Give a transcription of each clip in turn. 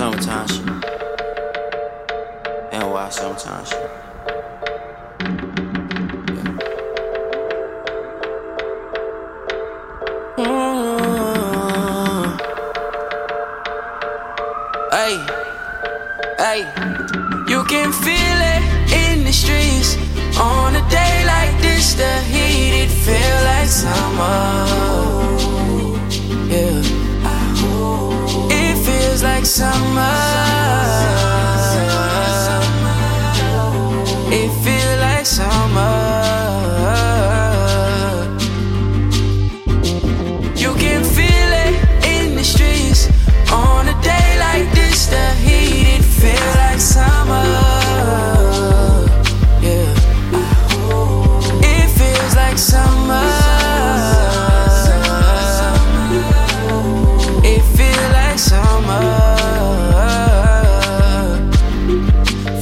Summertime shit. NY summertime shit. Mm. Hey, hey, you can feel it in the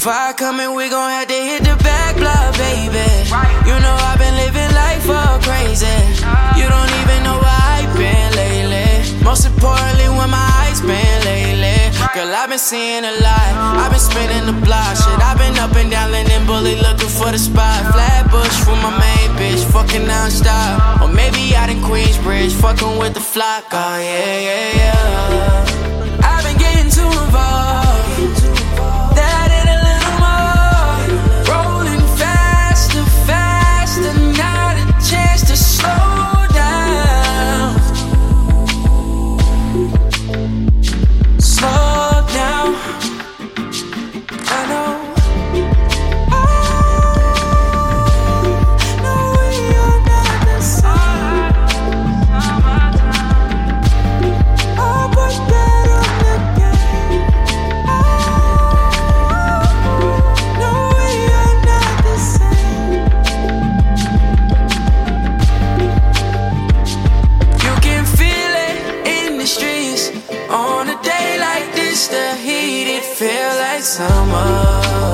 Fire coming, we gon' have to hit the back block, baby. You know I've been living life all crazy. You don't even know where I've been lately. Most importantly, where my eyes been lately. Girl, I've been seeing a lot. I've been spinning the block. Shit, I've been up and down Linden Bully looking for the spot. Flatbush for my main bitch, fucking non-stop. Or maybe out in Queensbridge, fucking with the flock. Oh, yeah, yeah, yeah. summer.